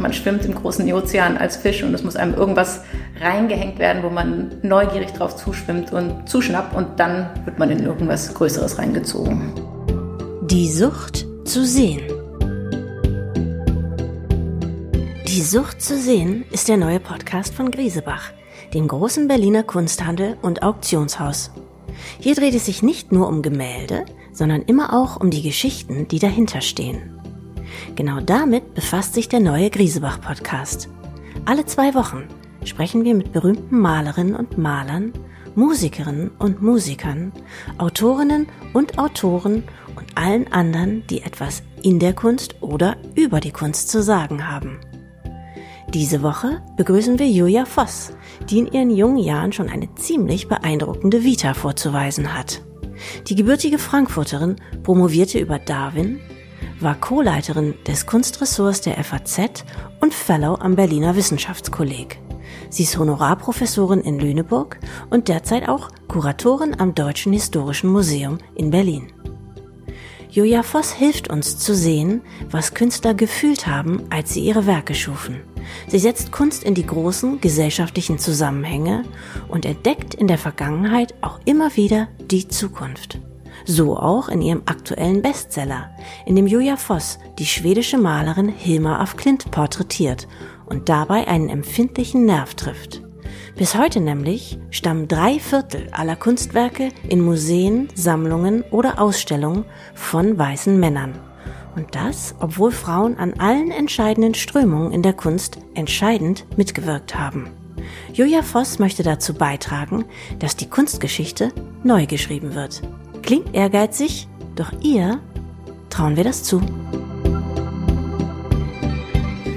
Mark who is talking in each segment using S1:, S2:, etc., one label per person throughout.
S1: man schwimmt im großen Ozean als Fisch und es muss einem irgendwas reingehängt werden, wo man neugierig drauf zuschwimmt und zuschnappt und dann wird man in irgendwas Größeres reingezogen.
S2: Die Sucht zu sehen. Die Sucht zu sehen ist der neue Podcast von Griesebach, dem großen Berliner Kunsthandel und Auktionshaus. Hier dreht es sich nicht nur um Gemälde, sondern immer auch um die Geschichten, die dahinter stehen. Genau damit befasst sich der neue Griesebach Podcast. Alle zwei Wochen sprechen wir mit berühmten Malerinnen und Malern, Musikerinnen und Musikern, Autorinnen und Autoren und allen anderen, die etwas in der Kunst oder über die Kunst zu sagen haben. Diese Woche begrüßen wir Julia Voss, die in ihren jungen Jahren schon eine ziemlich beeindruckende Vita vorzuweisen hat. Die gebürtige Frankfurterin promovierte über Darwin, war Co-Leiterin des Kunstressorts der FAZ und Fellow am Berliner Wissenschaftskolleg. Sie ist Honorarprofessorin in Lüneburg und derzeit auch Kuratorin am Deutschen Historischen Museum in Berlin. Julia Voss hilft uns zu sehen, was Künstler gefühlt haben, als sie ihre Werke schufen. Sie setzt Kunst in die großen gesellschaftlichen Zusammenhänge und entdeckt in der Vergangenheit auch immer wieder die Zukunft. So auch in ihrem aktuellen Bestseller, in dem Julia Voss die schwedische Malerin Hilma af Klint porträtiert und dabei einen empfindlichen Nerv trifft. Bis heute nämlich stammen drei Viertel aller Kunstwerke in Museen, Sammlungen oder Ausstellungen von weißen Männern. Und das, obwohl Frauen an allen entscheidenden Strömungen in der Kunst entscheidend mitgewirkt haben. Julia Voss möchte dazu beitragen, dass die Kunstgeschichte neu geschrieben wird. Klingt ehrgeizig, doch ihr trauen wir das zu.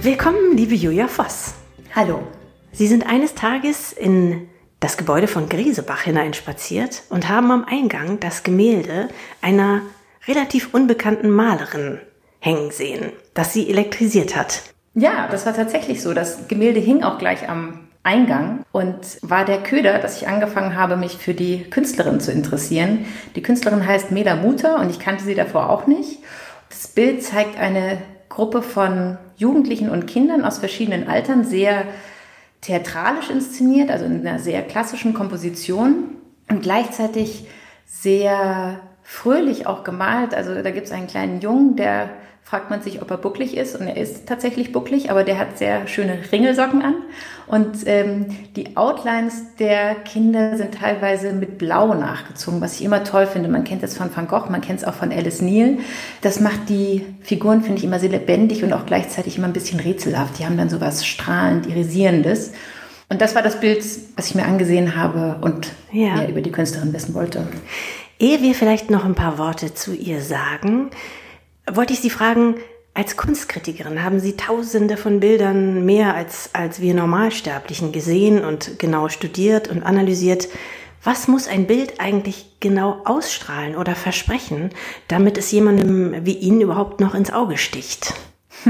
S2: Willkommen, liebe Julia Voss.
S1: Hallo.
S2: Sie sind eines Tages in das Gebäude von Griesebach hineinspaziert und haben am Eingang das Gemälde einer relativ unbekannten Malerin hängen sehen, das sie elektrisiert hat.
S1: Ja, das war tatsächlich so. Das Gemälde hing auch gleich am Eingang und war der Köder, dass ich angefangen habe, mich für die Künstlerin zu interessieren. Die Künstlerin heißt Meda Mutter und ich kannte sie davor auch nicht. Das Bild zeigt eine Gruppe von Jugendlichen und Kindern aus verschiedenen Altern, sehr theatralisch inszeniert, also in einer sehr klassischen Komposition und gleichzeitig sehr fröhlich auch gemalt. Also da gibt es einen kleinen Jungen, der fragt man sich, ob er bucklig ist. Und er ist tatsächlich bucklig, aber der hat sehr schöne Ringelsocken an. Und ähm, die Outlines der Kinder sind teilweise mit Blau nachgezogen, was ich immer toll finde. Man kennt das von Van Gogh, man kennt es auch von Alice Neal. Das macht die Figuren, finde ich, immer sehr lebendig und auch gleichzeitig immer ein bisschen rätselhaft. Die haben dann so was strahlend, irisierendes. Und das war das Bild, was ich mir angesehen habe und ja. mehr über die Künstlerin wissen wollte.
S2: Ehe wir vielleicht noch ein paar Worte zu ihr sagen, wollte ich Sie fragen, als Kunstkritikerin haben Sie tausende von Bildern mehr als, als wir Normalsterblichen gesehen und genau studiert und analysiert. Was muss ein Bild eigentlich genau ausstrahlen oder versprechen, damit es jemandem wie Ihnen überhaupt noch ins Auge sticht?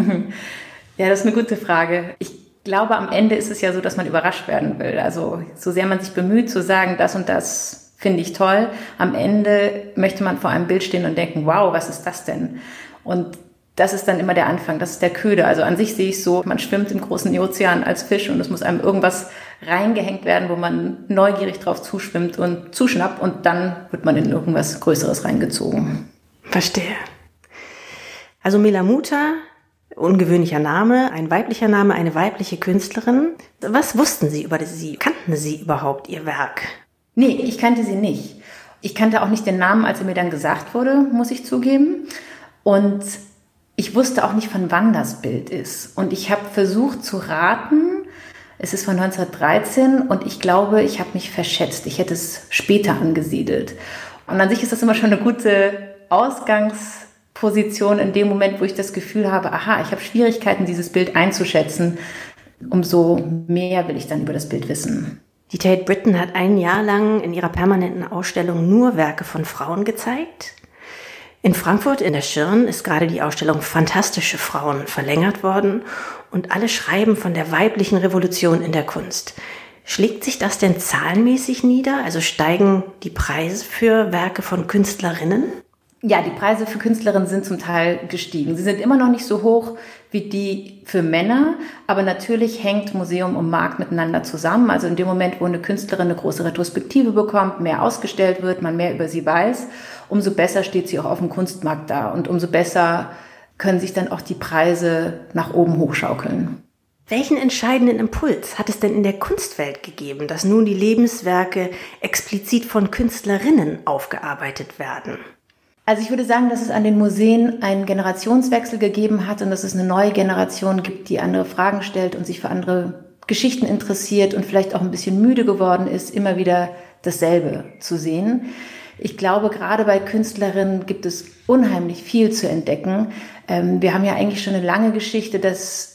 S1: ja, das ist eine gute Frage. Ich glaube, am Ende ist es ja so, dass man überrascht werden will. Also so sehr man sich bemüht zu sagen, das und das finde ich toll. Am Ende möchte man vor einem Bild stehen und denken, wow, was ist das denn? Und das ist dann immer der Anfang, das ist der Köder. Also an sich sehe ich so, man schwimmt im großen Ozean als Fisch und es muss einem irgendwas reingehängt werden, wo man neugierig drauf zuschwimmt und zuschnappt und dann wird man in irgendwas Größeres reingezogen.
S2: Verstehe. Also Melamuta, ungewöhnlicher Name, ein weiblicher Name, eine weibliche Künstlerin. Was wussten Sie über sie? Kannten Sie überhaupt Ihr Werk?
S1: Nee, ich kannte sie nicht. Ich kannte auch nicht den Namen, als er mir dann gesagt wurde, muss ich zugeben. Und ich wusste auch nicht, von wann das Bild ist. Und ich habe versucht zu raten. Es ist von 1913 und ich glaube, ich habe mich verschätzt. Ich hätte es später angesiedelt. Und an sich ist das immer schon eine gute Ausgangsposition in dem Moment, wo ich das Gefühl habe, aha, ich habe Schwierigkeiten, dieses Bild einzuschätzen. Umso mehr will ich dann über das Bild wissen.
S2: Die Tate Britain hat ein Jahr lang in ihrer permanenten Ausstellung nur Werke von Frauen gezeigt. In Frankfurt in der Schirn ist gerade die Ausstellung Fantastische Frauen verlängert worden und alle schreiben von der weiblichen Revolution in der Kunst. Schlägt sich das denn zahlenmäßig nieder? Also steigen die Preise für Werke von Künstlerinnen?
S1: Ja, die Preise für Künstlerinnen sind zum Teil gestiegen. Sie sind immer noch nicht so hoch wie die für Männer, aber natürlich hängt Museum und Markt miteinander zusammen. Also in dem Moment, wo eine Künstlerin eine große Retrospektive bekommt, mehr ausgestellt wird, man mehr über sie weiß, umso besser steht sie auch auf dem Kunstmarkt da und umso besser können sich dann auch die Preise nach oben hochschaukeln.
S2: Welchen entscheidenden Impuls hat es denn in der Kunstwelt gegeben, dass nun die Lebenswerke explizit von Künstlerinnen aufgearbeitet werden?
S1: Also ich würde sagen, dass es an den Museen einen Generationswechsel gegeben hat und dass es eine neue Generation gibt, die andere Fragen stellt und sich für andere Geschichten interessiert und vielleicht auch ein bisschen müde geworden ist, immer wieder dasselbe zu sehen. Ich glaube, gerade bei Künstlerinnen gibt es unheimlich viel zu entdecken. Ähm, wir haben ja eigentlich schon eine lange Geschichte, dass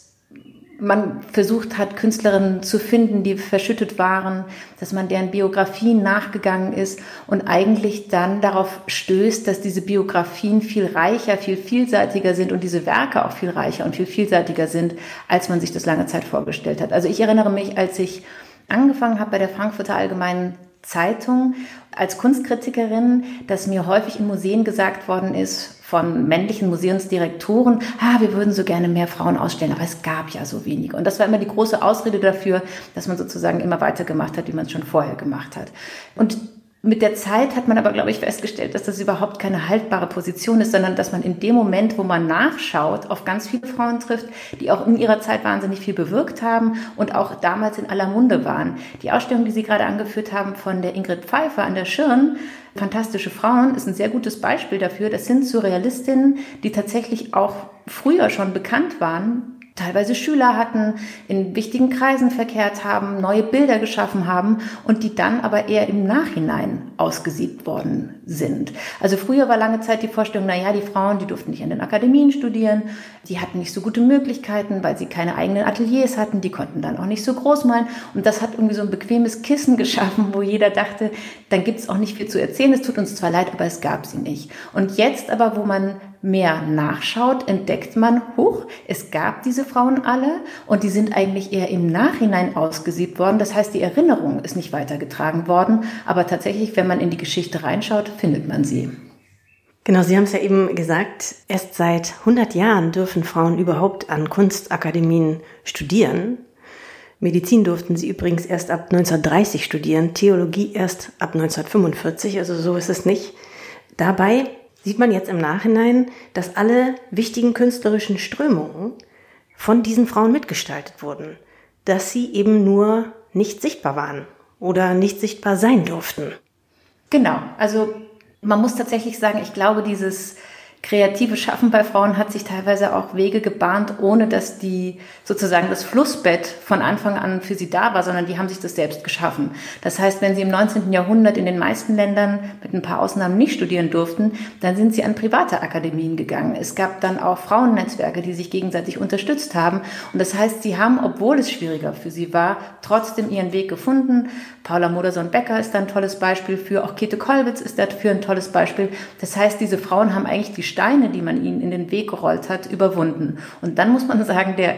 S1: man versucht hat, Künstlerinnen zu finden, die verschüttet waren, dass man deren Biografien nachgegangen ist und eigentlich dann darauf stößt, dass diese Biografien viel reicher, viel vielseitiger sind und diese Werke auch viel reicher und viel vielseitiger sind, als man sich das lange Zeit vorgestellt hat. Also ich erinnere mich, als ich angefangen habe bei der Frankfurter Allgemeinen Zeitung als Kunstkritikerin, dass mir häufig in Museen gesagt worden ist, von männlichen Museumsdirektoren, ah, wir würden so gerne mehr Frauen ausstellen, aber es gab ja so wenige. Und das war immer die große Ausrede dafür, dass man sozusagen immer weitergemacht hat, wie man es schon vorher gemacht hat. Und mit der Zeit hat man aber, glaube ich, festgestellt, dass das überhaupt keine haltbare Position ist, sondern dass man in dem Moment, wo man nachschaut, auf ganz viele Frauen trifft, die auch in ihrer Zeit wahnsinnig viel bewirkt haben und auch damals in aller Munde waren. Die Ausstellung, die Sie gerade angeführt haben von der Ingrid Pfeiffer an der Schirn, Fantastische Frauen, ist ein sehr gutes Beispiel dafür. Das sind Surrealistinnen, die tatsächlich auch früher schon bekannt waren, teilweise Schüler hatten, in wichtigen Kreisen verkehrt haben, neue Bilder geschaffen haben und die dann aber eher im Nachhinein ausgesiebt worden sind. Also früher war lange Zeit die Vorstellung, na ja, die Frauen, die durften nicht an den Akademien studieren, die hatten nicht so gute Möglichkeiten, weil sie keine eigenen Ateliers hatten, die konnten dann auch nicht so groß malen und das hat irgendwie so ein bequemes Kissen geschaffen, wo jeder dachte, dann gibt es auch nicht viel zu erzählen, es tut uns zwar leid, aber es gab sie nicht. Und jetzt aber, wo man mehr nachschaut, entdeckt man, huch, es gab diese Frauen alle und die sind eigentlich eher im Nachhinein ausgesiebt worden. Das heißt, die Erinnerung ist nicht weitergetragen worden, aber tatsächlich, wenn man in die Geschichte reinschaut, findet man sie.
S2: Genau, Sie haben es ja eben gesagt, erst seit 100 Jahren dürfen Frauen überhaupt an Kunstakademien studieren. Medizin durften sie übrigens erst ab 1930 studieren, Theologie erst ab 1945, also so ist es nicht. Dabei sieht man jetzt im Nachhinein, dass alle wichtigen künstlerischen Strömungen von diesen Frauen mitgestaltet wurden, dass sie eben nur nicht sichtbar waren oder nicht sichtbar sein durften.
S1: Genau, also man muss tatsächlich sagen, ich glaube, dieses kreative Schaffen bei Frauen hat sich teilweise auch Wege gebahnt, ohne dass die sozusagen das Flussbett von Anfang an für sie da war, sondern die haben sich das selbst geschaffen. Das heißt, wenn sie im 19. Jahrhundert in den meisten Ländern mit ein paar Ausnahmen nicht studieren durften, dann sind sie an private Akademien gegangen. Es gab dann auch Frauennetzwerke, die sich gegenseitig unterstützt haben. Und das heißt, sie haben, obwohl es schwieriger für sie war, trotzdem ihren Weg gefunden. Paula Modersohn-Becker ist da ein tolles Beispiel für, auch Käthe Kollwitz ist dafür ein tolles Beispiel. Das heißt, diese Frauen haben eigentlich die Steine, die man ihnen in den Weg gerollt hat, überwunden. Und dann muss man sagen, der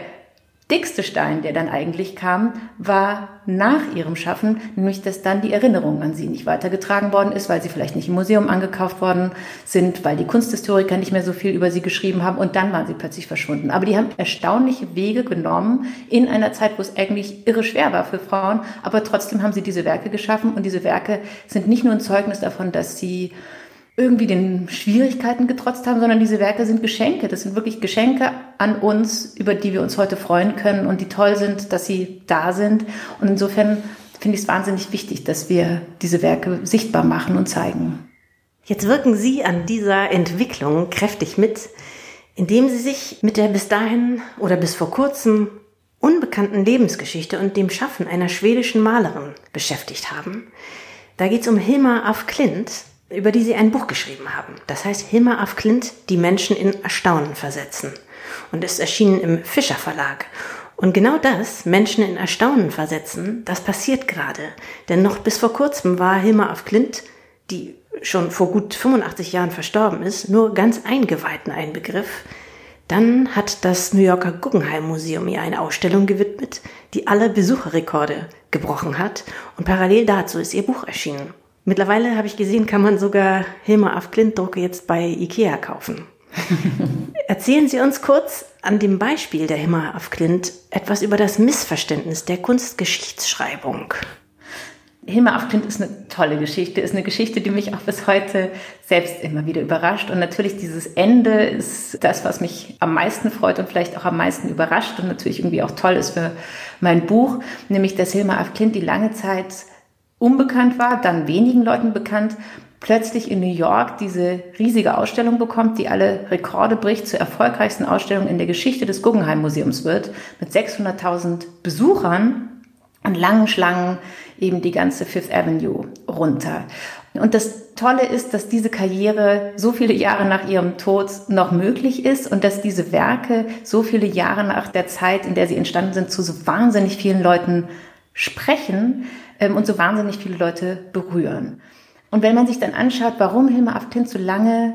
S1: dickste Stein, der dann eigentlich kam, war nach ihrem Schaffen, nämlich dass dann die Erinnerung an sie nicht weitergetragen worden ist, weil sie vielleicht nicht im Museum angekauft worden sind, weil die Kunsthistoriker nicht mehr so viel über sie geschrieben haben und dann waren sie plötzlich verschwunden. Aber die haben erstaunliche Wege genommen in einer Zeit, wo es eigentlich irre schwer war für Frauen, aber trotzdem haben sie diese Werke geschaffen und diese Werke sind nicht nur ein Zeugnis davon, dass sie irgendwie den Schwierigkeiten getrotzt haben, sondern diese Werke sind Geschenke. Das sind wirklich Geschenke an uns, über die wir uns heute freuen können und die toll sind, dass sie da sind. Und insofern finde ich es wahnsinnig wichtig, dass wir diese Werke sichtbar machen und zeigen.
S2: Jetzt wirken Sie an dieser Entwicklung kräftig mit, indem Sie sich mit der bis dahin oder bis vor kurzem unbekannten Lebensgeschichte und dem Schaffen einer schwedischen Malerin beschäftigt haben. Da geht es um Hilma af Klint, über die sie ein Buch geschrieben haben. Das heißt Hilma af Klint, die Menschen in Erstaunen versetzen. Und ist erschienen im Fischer Verlag. Und genau das, Menschen in Erstaunen versetzen, das passiert gerade. Denn noch bis vor kurzem war Hilma af Klint, die schon vor gut 85 Jahren verstorben ist, nur ganz Eingeweihten ein Begriff. Dann hat das New Yorker Guggenheim Museum ihr eine Ausstellung gewidmet, die alle Besucherrekorde gebrochen hat. Und parallel dazu ist ihr Buch erschienen. Mittlerweile habe ich gesehen, kann man sogar Hilma af Klint Drucke jetzt bei Ikea kaufen. Erzählen Sie uns kurz an dem Beispiel der Hilma af Klint etwas über das Missverständnis der Kunstgeschichtsschreibung.
S1: Hilma af Klint ist eine tolle Geschichte, ist eine Geschichte, die mich auch bis heute selbst immer wieder überrascht. Und natürlich dieses Ende ist das, was mich am meisten freut und vielleicht auch am meisten überrascht und natürlich irgendwie auch toll ist für mein Buch, nämlich dass Hilma af Klint, die lange Zeit unbekannt war, dann wenigen Leuten bekannt, plötzlich in New York diese riesige Ausstellung bekommt, die alle Rekorde bricht, zur erfolgreichsten Ausstellung in der Geschichte des Guggenheim Museums wird, mit 600.000 Besuchern und langen Schlangen eben die ganze Fifth Avenue runter. Und das Tolle ist, dass diese Karriere so viele Jahre nach ihrem Tod noch möglich ist und dass diese Werke so viele Jahre nach der Zeit, in der sie entstanden sind, zu so wahnsinnig vielen Leuten sprechen ähm, und so wahnsinnig viele Leute berühren. Und wenn man sich dann anschaut, warum Hilma af Klint so lange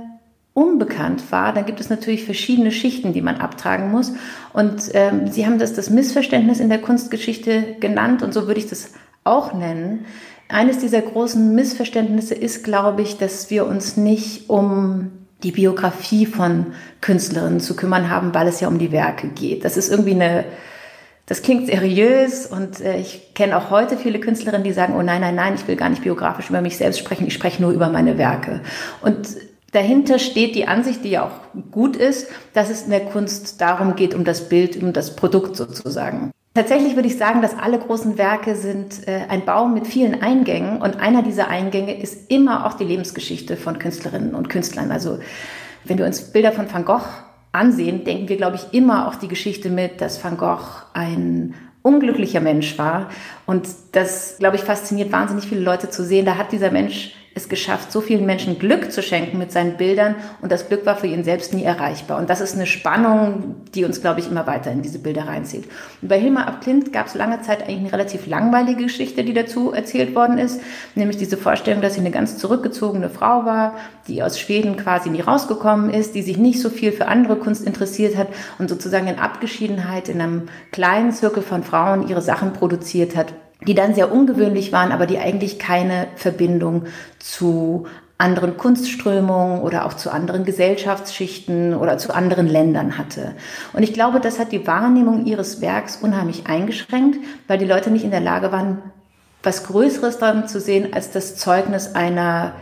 S1: unbekannt war, dann gibt es natürlich verschiedene Schichten, die man abtragen muss. Und ähm, Sie haben das das Missverständnis in der Kunstgeschichte genannt und so würde ich das auch nennen. Eines dieser großen Missverständnisse ist, glaube ich, dass wir uns nicht um die Biografie von Künstlerinnen zu kümmern haben, weil es ja um die Werke geht. Das ist irgendwie eine, das klingt seriös und äh, ich kenne auch heute viele Künstlerinnen, die sagen, oh nein, nein, nein, ich will gar nicht biografisch über mich selbst sprechen, ich spreche nur über meine Werke. Und dahinter steht die Ansicht, die ja auch gut ist, dass es in der Kunst darum geht, um das Bild, um das Produkt sozusagen. Tatsächlich würde ich sagen, dass alle großen Werke sind äh, ein Baum mit vielen Eingängen und einer dieser Eingänge ist immer auch die Lebensgeschichte von Künstlerinnen und Künstlern. Also wenn wir uns Bilder von Van Gogh ansehen, denken wir, glaube ich, immer auch die Geschichte mit, dass Van Gogh ein unglücklicher Mensch war. Und das, glaube ich, fasziniert wahnsinnig viele Leute zu sehen. Da hat dieser Mensch es geschafft, so vielen Menschen Glück zu schenken mit seinen Bildern und das Glück war für ihn selbst nie erreichbar. Und das ist eine Spannung, die uns, glaube ich, immer weiter in diese Bilder reinzieht. Und bei Hilma ab Klint gab es lange Zeit eigentlich eine relativ langweilige Geschichte, die dazu erzählt worden ist, nämlich diese Vorstellung, dass sie eine ganz zurückgezogene Frau war, die aus Schweden quasi nie rausgekommen ist, die sich nicht so viel für andere Kunst interessiert hat und sozusagen in Abgeschiedenheit in einem kleinen Zirkel von Frauen ihre Sachen produziert hat die dann sehr ungewöhnlich waren, aber die eigentlich keine Verbindung zu anderen Kunstströmungen oder auch zu anderen Gesellschaftsschichten oder zu anderen Ländern hatte. Und ich glaube, das hat die Wahrnehmung ihres Werks unheimlich eingeschränkt, weil die Leute nicht in der Lage waren, was Größeres daran zu sehen als das Zeugnis einer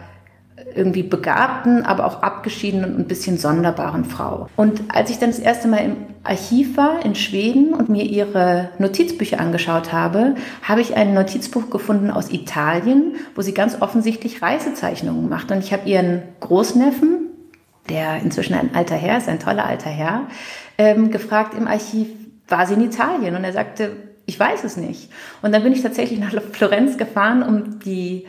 S1: irgendwie begabten, aber auch abgeschiedenen und ein bisschen sonderbaren Frau. Und als ich dann das erste Mal im Archiv war in Schweden und mir ihre Notizbücher angeschaut habe, habe ich ein Notizbuch gefunden aus Italien, wo sie ganz offensichtlich Reisezeichnungen macht. Und ich habe ihren Großneffen, der inzwischen ein alter Herr ist, ein toller alter Herr, ähm, gefragt im Archiv, war sie in Italien? Und er sagte, ich weiß es nicht. Und dann bin ich tatsächlich nach Florenz gefahren, um die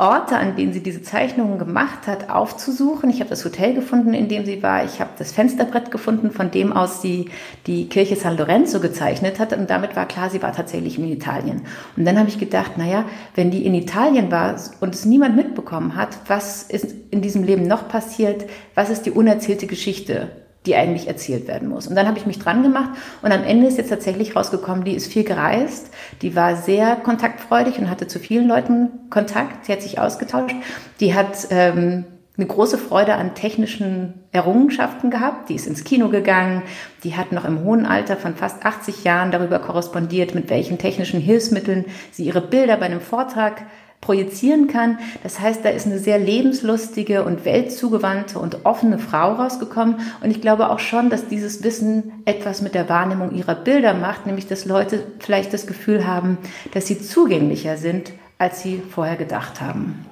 S1: Orte, an denen sie diese Zeichnungen gemacht hat, aufzusuchen. Ich habe das Hotel gefunden, in dem sie war. Ich habe das Fensterbrett gefunden, von dem aus sie die Kirche San Lorenzo gezeichnet hat. Und damit war klar, sie war tatsächlich in Italien. Und dann habe ich gedacht, naja, wenn die in Italien war und es niemand mitbekommen hat, was ist in diesem Leben noch passiert? Was ist die unerzählte Geschichte? Die eigentlich erzählt werden muss. Und dann habe ich mich dran gemacht und am Ende ist jetzt tatsächlich rausgekommen, die ist viel gereist, die war sehr kontaktfreudig und hatte zu vielen Leuten Kontakt, sie hat sich ausgetauscht, die hat ähm, eine große Freude an technischen Errungenschaften gehabt, die ist ins Kino gegangen, die hat noch im hohen Alter von fast 80 Jahren darüber korrespondiert, mit welchen technischen Hilfsmitteln sie ihre Bilder bei einem Vortrag projizieren kann. Das heißt, da ist eine sehr lebenslustige und weltzugewandte und offene Frau rausgekommen. Und ich glaube auch schon, dass dieses Wissen etwas mit der Wahrnehmung ihrer Bilder macht, nämlich dass Leute vielleicht das Gefühl haben, dass sie zugänglicher sind, als sie vorher gedacht haben.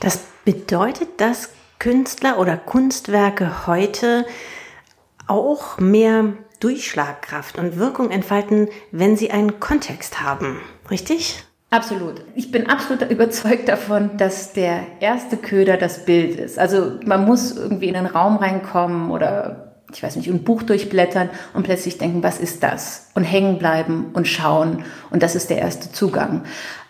S2: Das bedeutet, dass Künstler oder Kunstwerke heute auch mehr Durchschlagkraft und Wirkung entfalten, wenn sie einen Kontext haben. Richtig?
S1: Absolut. Ich bin absolut überzeugt davon, dass der erste Köder das Bild ist. Also man muss irgendwie in einen Raum reinkommen oder ich weiß nicht, ein Buch durchblättern und plötzlich denken, was ist das? Und hängen bleiben und schauen. Und das ist der erste Zugang.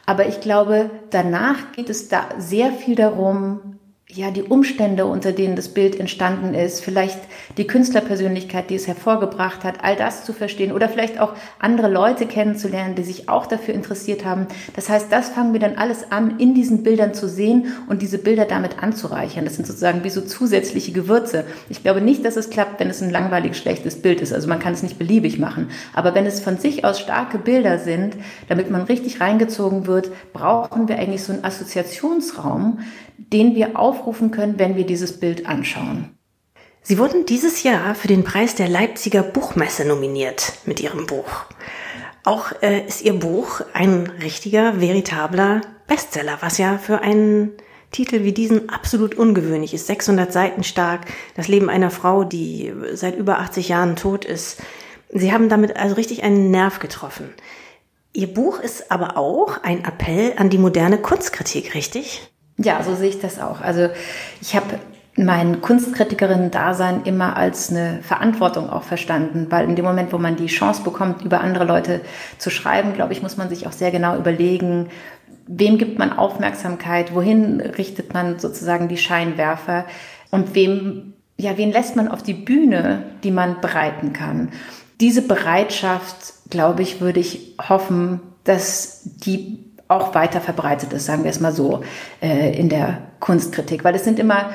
S1: Aber ich glaube, danach geht es da sehr viel darum, ja, die Umstände, unter denen das Bild entstanden ist, vielleicht die Künstlerpersönlichkeit, die es hervorgebracht hat, all das zu verstehen oder vielleicht auch andere Leute kennenzulernen, die sich auch dafür interessiert haben. Das heißt, das fangen wir dann alles an, in diesen Bildern zu sehen und diese Bilder damit anzureichern. Das sind sozusagen wie so zusätzliche Gewürze. Ich glaube nicht, dass es klappt, wenn es ein langweilig schlechtes Bild ist. Also man kann es nicht beliebig machen. Aber wenn es von sich aus starke Bilder sind, damit man richtig reingezogen wird, brauchen wir eigentlich so einen Assoziationsraum, den wir aufrufen können, wenn wir dieses Bild anschauen.
S2: Sie wurden dieses Jahr für den Preis der Leipziger Buchmesse nominiert mit Ihrem Buch. Auch äh, ist Ihr Buch ein richtiger, veritabler Bestseller, was ja für einen Titel wie diesen absolut ungewöhnlich ist. 600 Seiten stark, das Leben einer Frau, die seit über 80 Jahren tot ist. Sie haben damit also richtig einen Nerv getroffen. Ihr Buch ist aber auch ein Appell an die moderne Kunstkritik, richtig?
S1: Ja, so sehe ich das auch. Also ich habe mein Kunstkritikerin-Dasein immer als eine Verantwortung auch verstanden, weil in dem Moment, wo man die Chance bekommt, über andere Leute zu schreiben, glaube ich, muss man sich auch sehr genau überlegen, wem gibt man Aufmerksamkeit, wohin richtet man sozusagen die Scheinwerfer und wem, ja, wen lässt man auf die Bühne, die man bereiten kann. Diese Bereitschaft, glaube ich, würde ich hoffen, dass die auch weiter verbreitet ist, sagen wir es mal so, äh, in der Kunstkritik. Weil es sind immer,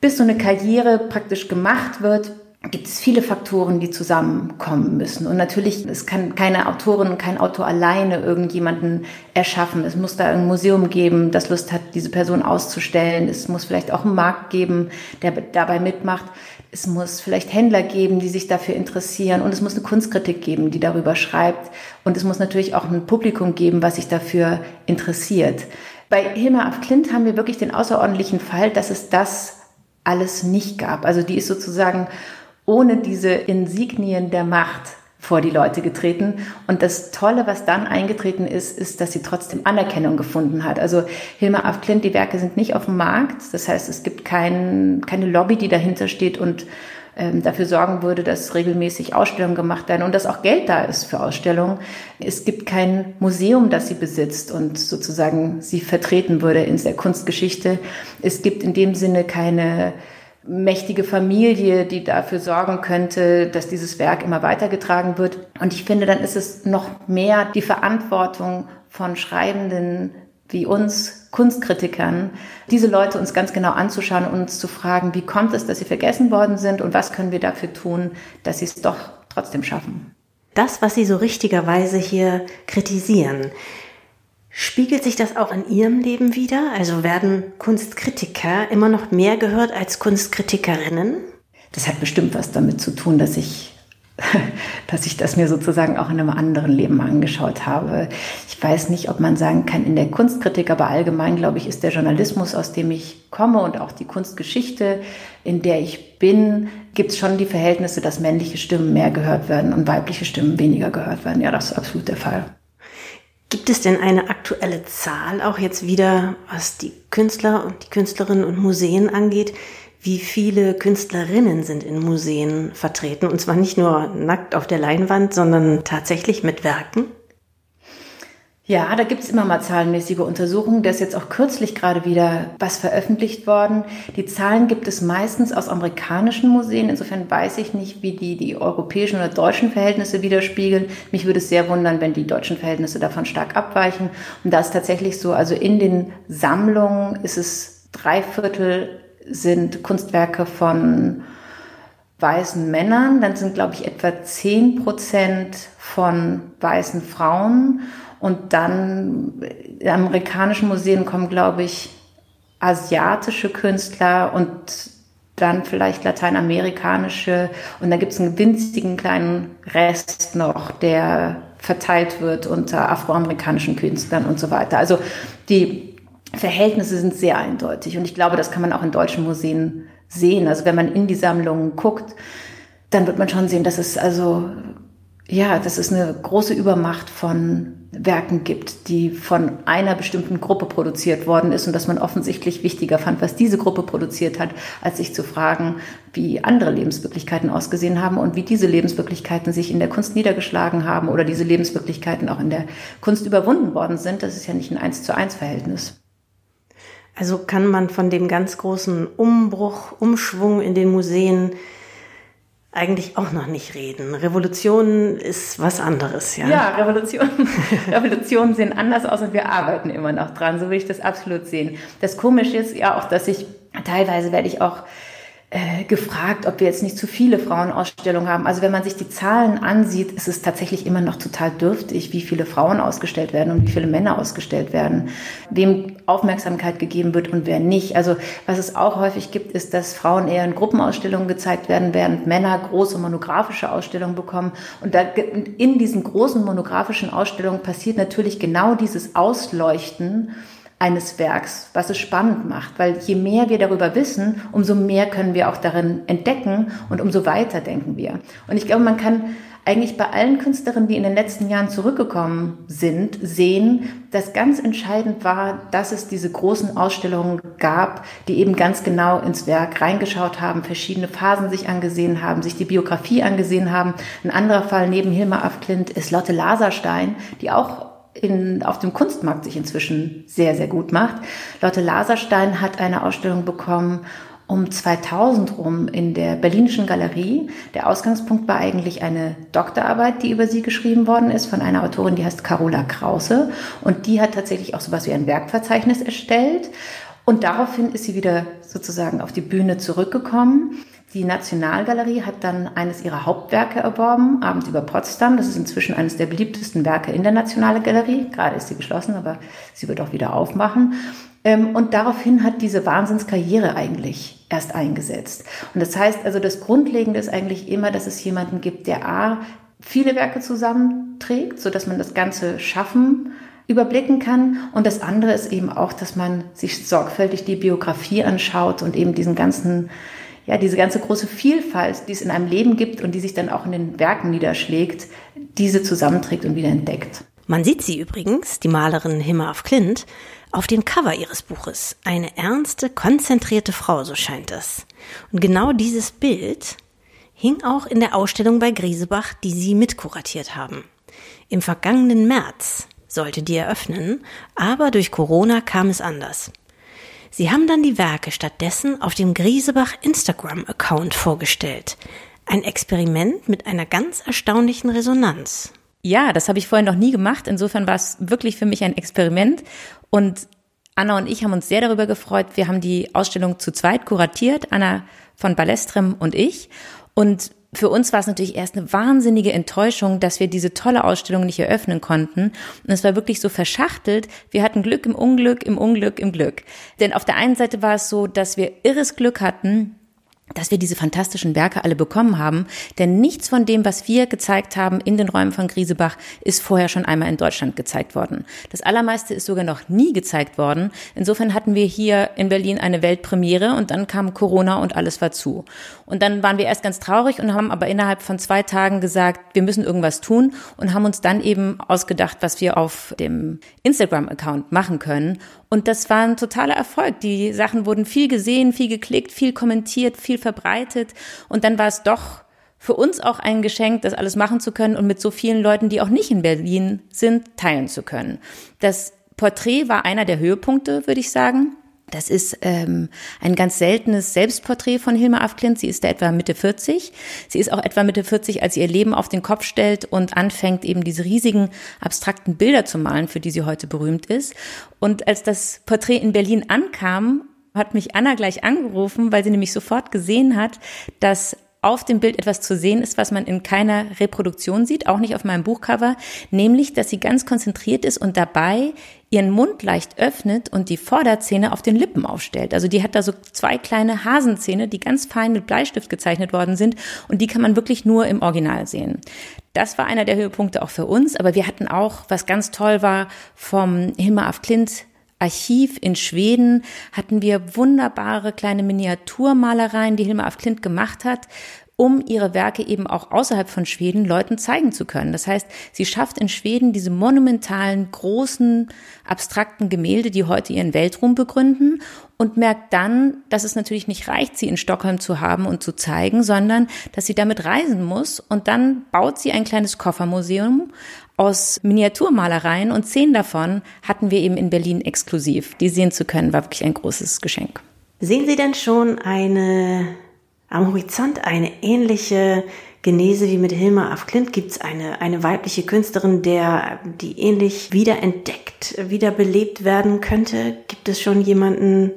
S1: bis so eine Karriere praktisch gemacht wird, gibt es viele Faktoren, die zusammenkommen müssen. Und natürlich, es kann keine Autorin, kein Autor alleine irgendjemanden erschaffen. Es muss da ein Museum geben, das Lust hat, diese Person auszustellen. Es muss vielleicht auch einen Markt geben, der dabei mitmacht. Es muss vielleicht Händler geben, die sich dafür interessieren. Und es muss eine Kunstkritik geben, die darüber schreibt. Und es muss natürlich auch ein Publikum geben, was sich dafür interessiert. Bei Hilma af Klint haben wir wirklich den außerordentlichen Fall, dass es das alles nicht gab. Also die ist sozusagen ohne diese Insignien der Macht vor die Leute getreten. Und das Tolle, was dann eingetreten ist, ist, dass sie trotzdem Anerkennung gefunden hat. Also Hilma af Klint, die Werke sind nicht auf dem Markt. Das heißt, es gibt kein, keine Lobby, die dahinter steht und ähm, dafür sorgen würde, dass regelmäßig Ausstellungen gemacht werden und dass auch Geld da ist für Ausstellungen. Es gibt kein Museum, das sie besitzt und sozusagen sie vertreten würde in der Kunstgeschichte. Es gibt in dem Sinne keine mächtige Familie, die dafür sorgen könnte, dass dieses Werk immer weitergetragen wird. Und ich finde, dann ist es noch mehr die Verantwortung von Schreibenden wie uns Kunstkritikern, diese Leute uns ganz genau anzuschauen und uns zu fragen, wie kommt es, dass sie vergessen worden sind und was können wir dafür tun, dass sie es doch trotzdem schaffen.
S2: Das, was Sie so richtigerweise hier kritisieren, Spiegelt sich das auch in Ihrem Leben wieder? Also werden Kunstkritiker immer noch mehr gehört als Kunstkritikerinnen?
S1: Das hat bestimmt was damit zu tun, dass ich, dass ich das mir sozusagen auch in einem anderen Leben angeschaut habe. Ich weiß nicht, ob man sagen kann, in der Kunstkritik, aber allgemein, glaube ich, ist der Journalismus, aus dem ich komme und auch die Kunstgeschichte, in der ich bin, gibt es schon die Verhältnisse, dass männliche Stimmen mehr gehört werden und weibliche Stimmen weniger gehört werden. Ja, das ist absolut der Fall.
S2: Gibt es denn eine aktuelle Zahl auch jetzt wieder, was die Künstler und die Künstlerinnen und Museen angeht? Wie viele Künstlerinnen sind in Museen vertreten? Und zwar nicht nur nackt auf der Leinwand, sondern tatsächlich mit Werken?
S1: Ja, da gibt's immer mal zahlenmäßige Untersuchungen. Da ist jetzt auch kürzlich gerade wieder was veröffentlicht worden. Die Zahlen gibt es meistens aus amerikanischen Museen. Insofern weiß ich nicht, wie die die europäischen oder deutschen Verhältnisse widerspiegeln. Mich würde es sehr wundern, wenn die deutschen Verhältnisse davon stark abweichen. Und da ist tatsächlich so, also in den Sammlungen ist es drei Viertel sind Kunstwerke von weißen Männern. Dann sind, glaube ich, etwa zehn Prozent von weißen Frauen und dann in amerikanischen Museen kommen, glaube ich, asiatische Künstler und dann vielleicht lateinamerikanische. Und da gibt es einen winzigen kleinen Rest noch, der verteilt wird unter afroamerikanischen Künstlern und so weiter. Also die Verhältnisse sind sehr eindeutig. Und ich glaube, das kann man auch in deutschen Museen sehen. Also wenn man in die Sammlungen guckt, dann wird man schon sehen, dass es also ja, dass es eine große Übermacht von Werken gibt, die von einer bestimmten Gruppe produziert worden ist und dass man offensichtlich wichtiger fand, was diese Gruppe produziert hat, als sich zu fragen, wie andere Lebenswirklichkeiten ausgesehen haben und wie diese Lebenswirklichkeiten sich in der Kunst niedergeschlagen haben oder diese Lebenswirklichkeiten auch in der Kunst überwunden worden sind. Das ist ja nicht ein Eins zu eins Verhältnis.
S2: Also kann man von dem ganz großen Umbruch, Umschwung in den Museen eigentlich auch noch nicht reden. Revolution ist was anderes, ja.
S1: Ja, Revolution, Revolutionen sehen anders aus und wir arbeiten immer noch dran. So will ich das absolut sehen. Das Komische ist ja auch, dass ich teilweise werde ich auch äh, gefragt, ob wir jetzt nicht zu viele Frauenausstellungen haben. Also wenn man sich die Zahlen ansieht, ist es tatsächlich immer noch total dürftig, wie viele Frauen ausgestellt werden und wie viele Männer ausgestellt werden, wem Aufmerksamkeit gegeben wird und wer nicht. Also was es auch häufig gibt, ist, dass Frauen eher in Gruppenausstellungen gezeigt werden, während Männer große monografische Ausstellungen bekommen. Und da, in diesen großen monografischen Ausstellungen passiert natürlich genau dieses Ausleuchten eines Werks, was es spannend macht, weil je mehr wir darüber wissen, umso mehr können wir auch darin entdecken und umso weiter denken wir. Und ich glaube, man kann eigentlich bei allen Künstlerinnen, die in den letzten Jahren zurückgekommen sind, sehen, dass ganz entscheidend war, dass es diese großen Ausstellungen gab, die eben ganz genau ins Werk reingeschaut haben, verschiedene Phasen sich angesehen haben, sich die Biografie angesehen haben. Ein anderer Fall neben Hilma af Klint ist Lotte Laserstein, die auch in, auf dem Kunstmarkt sich inzwischen sehr, sehr gut macht. Lotte Laserstein hat eine Ausstellung bekommen um 2000 rum in der Berlinischen Galerie. Der Ausgangspunkt war eigentlich eine Doktorarbeit, die über sie geschrieben worden ist von einer Autorin, die heißt Carola Krause. Und die hat tatsächlich auch sowas wie ein Werkverzeichnis erstellt. Und daraufhin ist sie wieder sozusagen auf die Bühne zurückgekommen. Die Nationalgalerie hat dann eines ihrer Hauptwerke erworben, Abend über Potsdam. Das ist inzwischen eines der beliebtesten Werke in der Nationalgalerie. Gerade ist sie geschlossen, aber sie wird auch wieder aufmachen. Ähm, und daraufhin hat diese Wahnsinnskarriere eigentlich erst eingesetzt. Und das heißt also, das Grundlegende ist eigentlich immer, dass es jemanden gibt, der A, viele Werke zusammenträgt, so dass man das ganze Schaffen überblicken kann. Und das andere ist eben auch, dass man sich sorgfältig die Biografie anschaut und eben diesen ganzen ja, diese ganze große Vielfalt, die es in einem Leben gibt und die sich dann auch in den Werken niederschlägt, diese zusammenträgt und wieder entdeckt.
S2: Man sieht sie übrigens, die Malerin Himma auf Klint, auf dem Cover ihres Buches. Eine ernste, konzentrierte Frau, so scheint es. Und genau dieses Bild hing auch in der Ausstellung bei Griesebach, die Sie mitkuratiert haben. Im vergangenen März sollte die eröffnen, aber durch Corona kam es anders. Sie haben dann die Werke stattdessen auf dem Griesebach Instagram-Account vorgestellt. Ein Experiment mit einer ganz erstaunlichen Resonanz.
S1: Ja, das habe ich vorher noch nie gemacht. Insofern war es wirklich für mich ein Experiment. Und Anna und ich haben uns sehr darüber gefreut. Wir haben die Ausstellung zu zweit kuratiert, Anna von Ballestrem und ich. Und für uns war es natürlich erst eine wahnsinnige Enttäuschung, dass wir diese tolle Ausstellung nicht eröffnen konnten. Und es war wirklich so verschachtelt. Wir hatten Glück im Unglück, im Unglück, im Glück. Denn auf der einen Seite war es so, dass wir irres Glück hatten, dass wir diese fantastischen Werke alle bekommen haben. Denn nichts von dem, was wir gezeigt haben in den Räumen von Griesebach, ist vorher schon einmal in Deutschland gezeigt worden. Das allermeiste ist sogar noch nie gezeigt worden. Insofern hatten wir hier in Berlin eine Weltpremiere und dann kam Corona und alles war zu. Und dann waren wir erst ganz traurig und haben aber innerhalb von zwei Tagen gesagt, wir müssen irgendwas tun und haben uns dann eben ausgedacht, was wir auf dem Instagram-Account machen können. Und das war ein totaler Erfolg. Die Sachen wurden viel gesehen, viel geklickt, viel kommentiert, viel verbreitet. Und dann war es doch für uns auch ein Geschenk, das alles machen zu können und mit so vielen Leuten, die auch nicht in Berlin sind, teilen zu können. Das Porträt war einer der Höhepunkte, würde ich sagen. Das ist ähm, ein ganz seltenes Selbstporträt von Hilma af. Sie ist da etwa Mitte 40. Sie ist auch etwa Mitte 40, als sie ihr Leben auf den Kopf stellt und anfängt, eben diese riesigen abstrakten Bilder zu malen, für die sie heute berühmt ist. Und als das Porträt in Berlin ankam, hat mich Anna gleich angerufen, weil sie nämlich sofort gesehen hat, dass auf dem Bild etwas zu sehen ist, was man in keiner Reproduktion sieht, auch nicht auf meinem Buchcover, nämlich, dass sie ganz konzentriert ist und dabei ihren Mund leicht öffnet und die Vorderzähne auf den Lippen aufstellt. Also die hat da so zwei kleine Hasenzähne, die ganz fein mit Bleistift gezeichnet worden sind und die kann man wirklich nur im Original sehen. Das war einer der Höhepunkte auch für uns, aber wir hatten auch, was ganz toll war, vom Hilma af Klint Archiv in Schweden hatten wir wunderbare kleine Miniaturmalereien, die Hilma af Klint gemacht hat, um ihre Werke eben auch außerhalb von Schweden Leuten zeigen zu können. Das heißt, sie schafft in Schweden diese monumentalen, großen, abstrakten Gemälde, die heute ihren Weltruhm begründen und merkt dann, dass es natürlich nicht reicht, sie in Stockholm zu haben und zu zeigen, sondern dass sie damit reisen muss und dann baut sie ein kleines Koffermuseum aus Miniaturmalereien und zehn davon hatten wir eben in Berlin exklusiv. Die sehen zu können, war wirklich ein großes Geschenk.
S2: Sehen Sie denn schon eine am Horizont eine ähnliche Genese wie mit Hilma af Klint? Gibt es eine, eine weibliche Künstlerin, der die ähnlich wiederentdeckt, wiederbelebt werden könnte? Gibt es schon jemanden,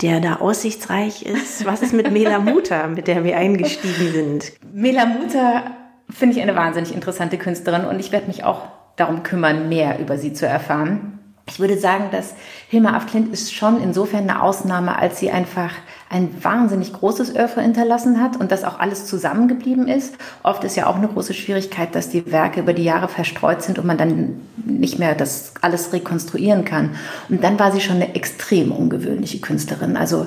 S2: der da aussichtsreich ist? Was ist mit Mela Muta, mit der wir eingestiegen sind?
S1: Mela Muta finde ich eine wahnsinnig interessante Künstlerin und ich werde mich auch darum kümmern, mehr über sie zu erfahren. Ich würde sagen, dass Hilma af Klint ist schon insofern eine Ausnahme, als sie einfach ein wahnsinnig großes Oeuvre hinterlassen hat und das auch alles zusammengeblieben ist. Oft ist ja auch eine große Schwierigkeit, dass die Werke über die Jahre verstreut sind und man dann nicht mehr das alles rekonstruieren kann. Und dann war sie schon eine extrem ungewöhnliche Künstlerin. Also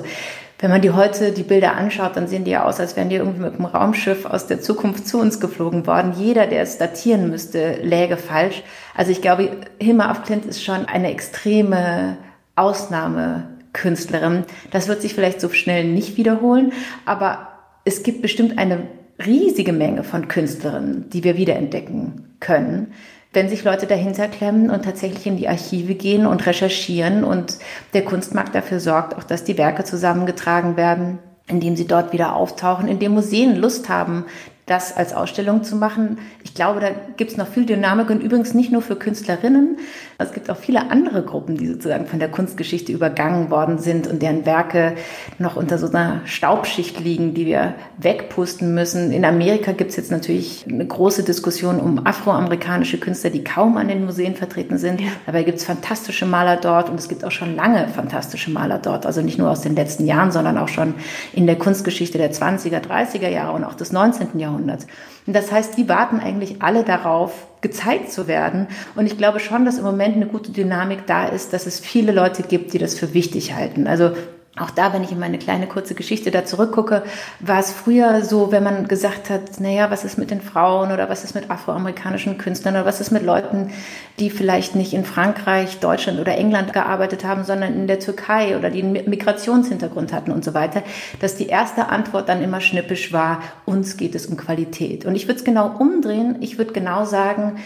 S1: wenn man die heute die Bilder anschaut, dann sehen die ja aus, als wären die irgendwie mit einem Raumschiff aus der Zukunft zu uns geflogen worden. Jeder, der es datieren müsste, läge falsch. Also ich glaube, Hilma af Klint ist schon eine extreme Ausnahmekünstlerin. Das wird sich vielleicht so schnell nicht wiederholen, aber es gibt bestimmt eine riesige Menge von Künstlerinnen, die wir wiederentdecken können wenn sich Leute dahinter klemmen und tatsächlich in die Archive gehen und recherchieren und der Kunstmarkt dafür sorgt, auch dass die Werke zusammengetragen werden, indem sie dort wieder auftauchen, indem Museen Lust haben, das als Ausstellung zu machen. Ich glaube, da gibt es noch viel Dynamik und übrigens nicht nur für Künstlerinnen. Es gibt auch viele andere Gruppen, die sozusagen von der Kunstgeschichte übergangen worden sind und deren Werke noch unter so einer Staubschicht liegen, die wir wegpusten müssen. In Amerika gibt es jetzt natürlich eine große Diskussion um afroamerikanische Künstler, die kaum an den Museen vertreten sind. Ja. Dabei gibt es fantastische Maler dort und es gibt auch schon lange fantastische Maler dort. Also nicht nur aus den letzten Jahren, sondern auch schon in der Kunstgeschichte der 20er, 30er Jahre und auch des 19. Jahrhunderts. Jahrhunderts. Und das heißt, die warten eigentlich alle darauf, gezeigt zu werden. Und ich glaube schon, dass im Moment eine gute Dynamik da ist, dass es viele Leute gibt, die das für wichtig halten. Also auch da, wenn ich in meine kleine kurze Geschichte da zurückgucke, war es früher so, wenn man gesagt hat, naja, was ist mit den Frauen oder was ist mit afroamerikanischen Künstlern oder was ist mit Leuten, die vielleicht nicht in Frankreich, Deutschland oder England gearbeitet haben, sondern in der Türkei oder die einen Migrationshintergrund hatten und so weiter, dass die erste Antwort dann immer schnippisch war, uns geht es um Qualität. Und ich würde es genau umdrehen. Ich würde genau sagen,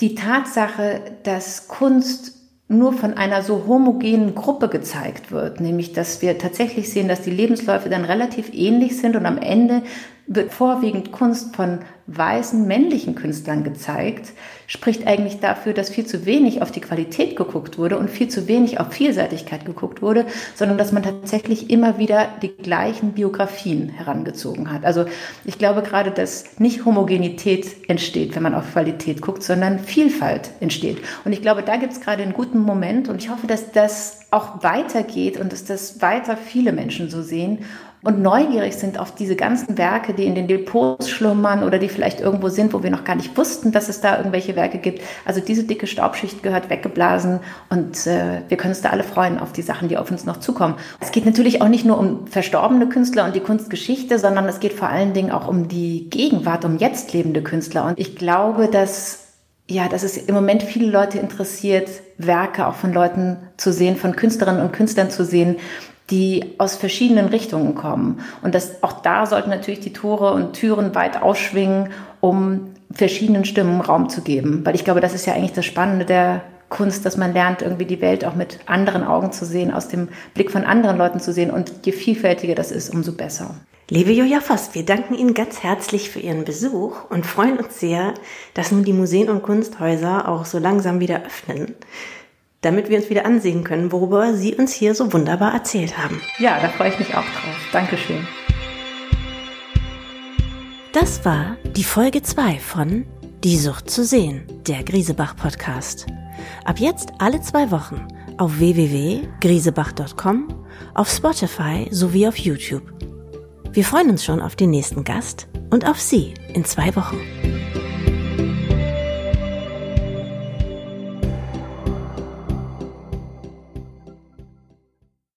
S1: die Tatsache, dass Kunst nur von einer so homogenen Gruppe gezeigt wird, nämlich dass wir tatsächlich sehen, dass die Lebensläufe dann relativ ähnlich sind und am Ende wird vorwiegend Kunst von weißen männlichen Künstlern gezeigt, spricht eigentlich dafür, dass viel zu wenig auf die Qualität geguckt wurde und viel zu wenig auf Vielseitigkeit geguckt wurde, sondern dass man tatsächlich immer wieder die gleichen Biografien herangezogen hat. Also ich glaube gerade, dass nicht Homogenität entsteht, wenn man auf Qualität guckt, sondern Vielfalt entsteht. Und ich glaube, da gibt es gerade einen guten Moment und ich hoffe, dass das auch weitergeht und dass das weiter viele Menschen so sehen und neugierig sind auf diese ganzen Werke, die in den Depots schlummern oder die vielleicht irgendwo sind, wo wir noch gar nicht wussten, dass es da irgendwelche Werke gibt. Also diese dicke Staubschicht gehört weggeblasen und äh, wir können uns da alle freuen auf die Sachen, die auf uns noch zukommen. Es geht natürlich auch nicht nur um verstorbene Künstler und die Kunstgeschichte, sondern es geht vor allen Dingen auch um die Gegenwart, um jetzt lebende Künstler. Und ich glaube, dass ja, dass es im Moment viele Leute interessiert, Werke auch von Leuten zu sehen, von Künstlerinnen und Künstlern zu sehen, die aus verschiedenen Richtungen kommen. Und das, auch da sollten natürlich die Tore und Türen weit ausschwingen, um verschiedenen Stimmen Raum zu geben. Weil ich glaube, das ist ja eigentlich das Spannende der Kunst, dass man lernt, irgendwie die Welt auch mit anderen Augen zu sehen, aus dem Blick von anderen Leuten zu sehen. Und je vielfältiger das ist, umso besser.
S2: Liebe Julia Voss, wir danken Ihnen ganz herzlich für Ihren Besuch und freuen uns sehr, dass nun die Museen und Kunsthäuser auch so langsam wieder öffnen damit wir uns wieder ansehen können, worüber Sie uns hier so wunderbar erzählt haben.
S1: Ja, da freue ich mich auch drauf. Dankeschön.
S2: Das war die Folge 2 von Die Sucht zu sehen, der Griesebach Podcast. Ab jetzt alle zwei Wochen auf www.griesebach.com, auf Spotify sowie auf YouTube. Wir freuen uns schon auf den nächsten Gast und auf Sie in zwei Wochen.